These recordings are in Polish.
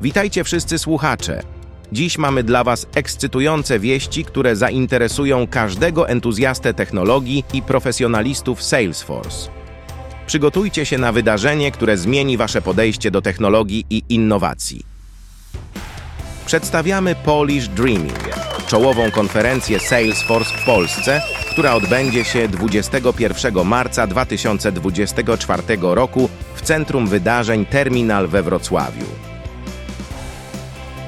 Witajcie wszyscy słuchacze. Dziś mamy dla Was ekscytujące wieści, które zainteresują każdego entuzjastę technologii i profesjonalistów Salesforce. Przygotujcie się na wydarzenie, które zmieni Wasze podejście do technologii i innowacji. Przedstawiamy Polish Dreaming, czołową konferencję Salesforce w Polsce, która odbędzie się 21 marca 2024 roku w Centrum Wydarzeń Terminal we Wrocławiu.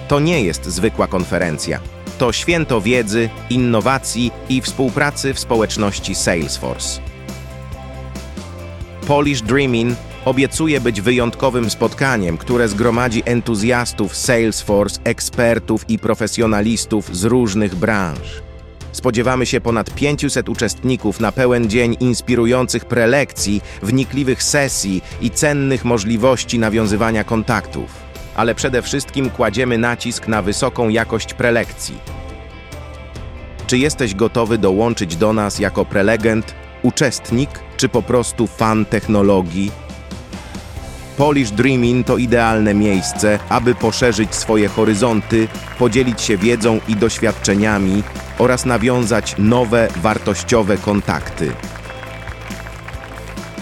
To nie jest zwykła konferencja. To święto wiedzy, innowacji i współpracy w społeczności Salesforce. Polish Dreaming obiecuje być wyjątkowym spotkaniem, które zgromadzi entuzjastów Salesforce, ekspertów i profesjonalistów z różnych branż. Spodziewamy się ponad 500 uczestników na pełen dzień inspirujących prelekcji, wnikliwych sesji i cennych możliwości nawiązywania kontaktów. Ale przede wszystkim kładziemy nacisk na wysoką jakość prelekcji. Czy jesteś gotowy dołączyć do nas jako prelegent, uczestnik czy po prostu fan technologii? Polish Dreaming to idealne miejsce, aby poszerzyć swoje horyzonty, podzielić się wiedzą i doświadczeniami oraz nawiązać nowe, wartościowe kontakty.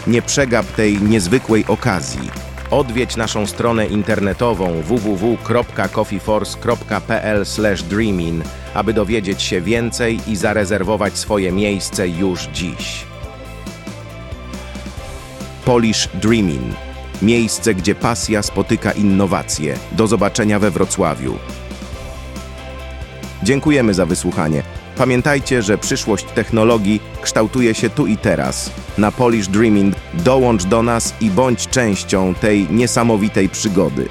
Nie przegap tej niezwykłej okazji. Odwiedź naszą stronę internetową www.coffeeforce.pl/dreaming, aby dowiedzieć się więcej i zarezerwować swoje miejsce już dziś. Polish Dreaming. Miejsce, gdzie pasja spotyka innowacje. Do zobaczenia we Wrocławiu. Dziękujemy za wysłuchanie. Pamiętajcie, że przyszłość technologii kształtuje się tu i teraz. Na Polish Dreaming dołącz do nas i bądź częścią tej niesamowitej przygody.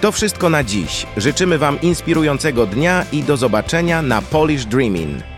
To wszystko na dziś. Życzymy Wam inspirującego dnia i do zobaczenia na Polish Dreaming.